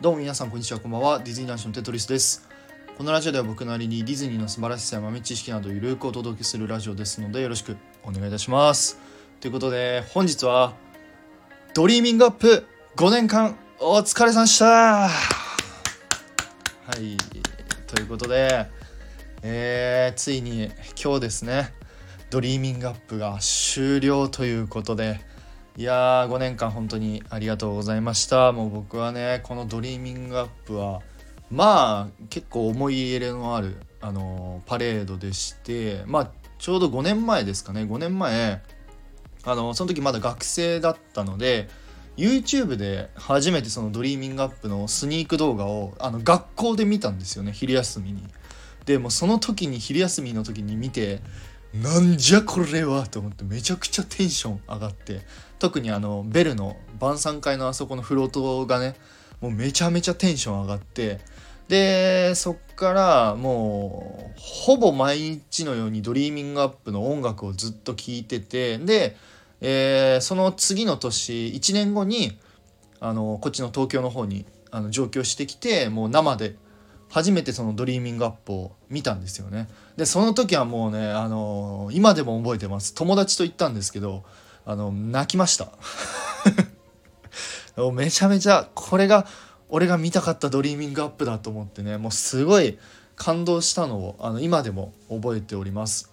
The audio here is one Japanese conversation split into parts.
どうも皆さんこんにちはこんばんは。ディズニーランションテトリスです。このラジオでは僕なりにディズニーの素晴らしさや豆知識などゆるくお届けするラジオですのでよろしくお願いいたします。ということで本日はドリーミングアップ5年間お疲れさんでした。はい。ということでえー、ついに今日ですねドリーミングアップが終了ということでいやー5年間本当にありがとうございました。もう僕はねこのドリーミングアップはまあ結構思い入れのある、あのー、パレードでしてまあちょうど5年前ですかね。5年前あのその時まだ学生だったので YouTube で初めてそのドリーミングアップのスニーク動画をあの学校で見たんですよね。昼休みに。でもその時に昼休みの時に見てなんじゃこれはと思ってめちゃくちゃテンション上がって特にあのベルの晩餐会のあそこのフロートがねもうめちゃめちゃテンション上がってでそっからもうほぼ毎日のようにドリーミングアップの音楽をずっと聴いててで、えー、その次の年1年後にあのこっちの東京の方にあの上京してきてもう生で初めてそのドリーミングアップを見たんですよね。でその時はもうねあの今でも覚えてます。友達と行ったんですけどあの泣きました。めちゃめちゃこれが俺が見たかったドリーミングアップだと思ってねもうすごい感動したのをあの今でも覚えております。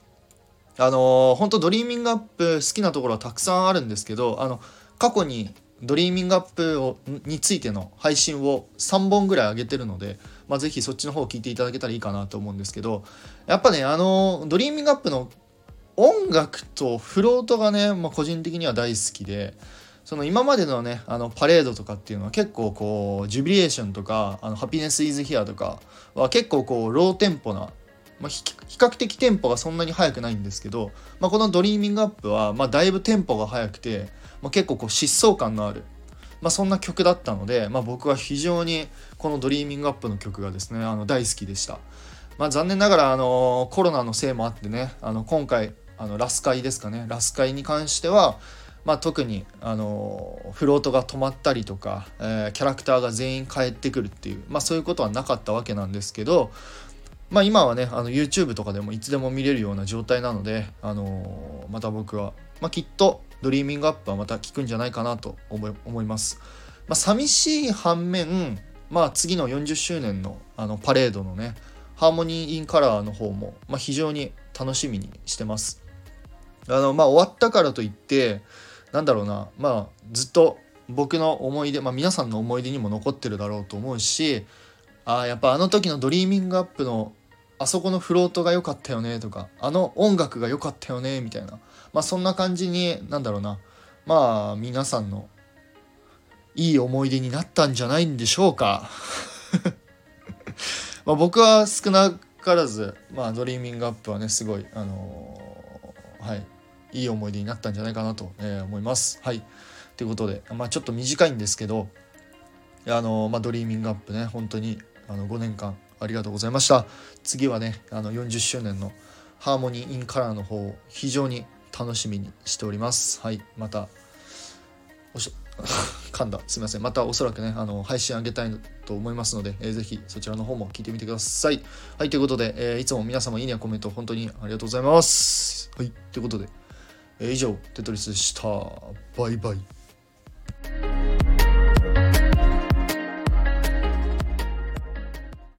あの本当ドリーミングアップ好きなところはたくさんあるんですけどあの過去にドリーミングアップをについての配信を3本ぐらい上げてるので、まあ、ぜひそっちの方を聞いていただけたらいいかなと思うんですけどやっぱねあのドリーミングアップの音楽とフロートがね、まあ、個人的には大好きでその今までのねあのパレードとかっていうのは結構こうジュビレーションとかあのハピネス・イズ・ヒアとかは結構こうローテンポな、まあ、比較的テンポがそんなに速くないんですけど、まあ、このドリーミングアップは、まあ、だいぶテンポが速くて、まあ、結構こう疾走感のあるまあ、そんな曲だったので、まあ、僕は非常にこの「ドリーミングアップ」の曲がですねあの大好きでした、まあ、残念ながらあのコロナのせいもあってねあの今回あのラスカイですかね。ラスカイに関しては、まあ、特にあのフロートが止まったりとか、えー、キャラクターが全員帰ってくるっていう、まあ、そういうことはなかったわけなんですけど、まあ、今はねあの YouTube とかでもいつでも見れるような状態なので、あのまた僕は、まあ、きっとドリーミングアップはまた効くんじゃないかなと思い思います。まあ、寂しい反面、まあ、次の40周年のあのパレードのねハーモニー・イン・カラーの方も、まあ、非常に楽しみにしてます。あのまあ終わったからといってなんだろうなまあずっと僕の思い出、まあ、皆さんの思い出にも残ってるだろうと思うしあやっぱあの時のドリーミングアップのあそこのフロートが良かったよねとかあの音楽が良かったよねみたいな。まあそんな感じになんだろうな。まあ皆さんのいい思い出になったんじゃないんでしょうか。ま僕は少なからず、まあ、ドリーミングアップはねすごいあのー、はいいい思い出になったんじゃないかなと、え、思います。はい。ということで、まあ、ちょっと短いんですけどあの、まあ、ドリーミングアップね本当にあの5年間ありがとうございました。次はねあの40周年のハーモニー・イン・カラーの方を非常に楽しみにしております。はいまたおし 噛んだ。すみません。またおそらくねあの配信あげたいと思いますので、えー、ぜひそちらの方も聞いてみてください。はいということで、えー、いつも皆様いいねやコメント本当にありがとうございます。はいということで、えー、以上テトリスでした。バイバイ。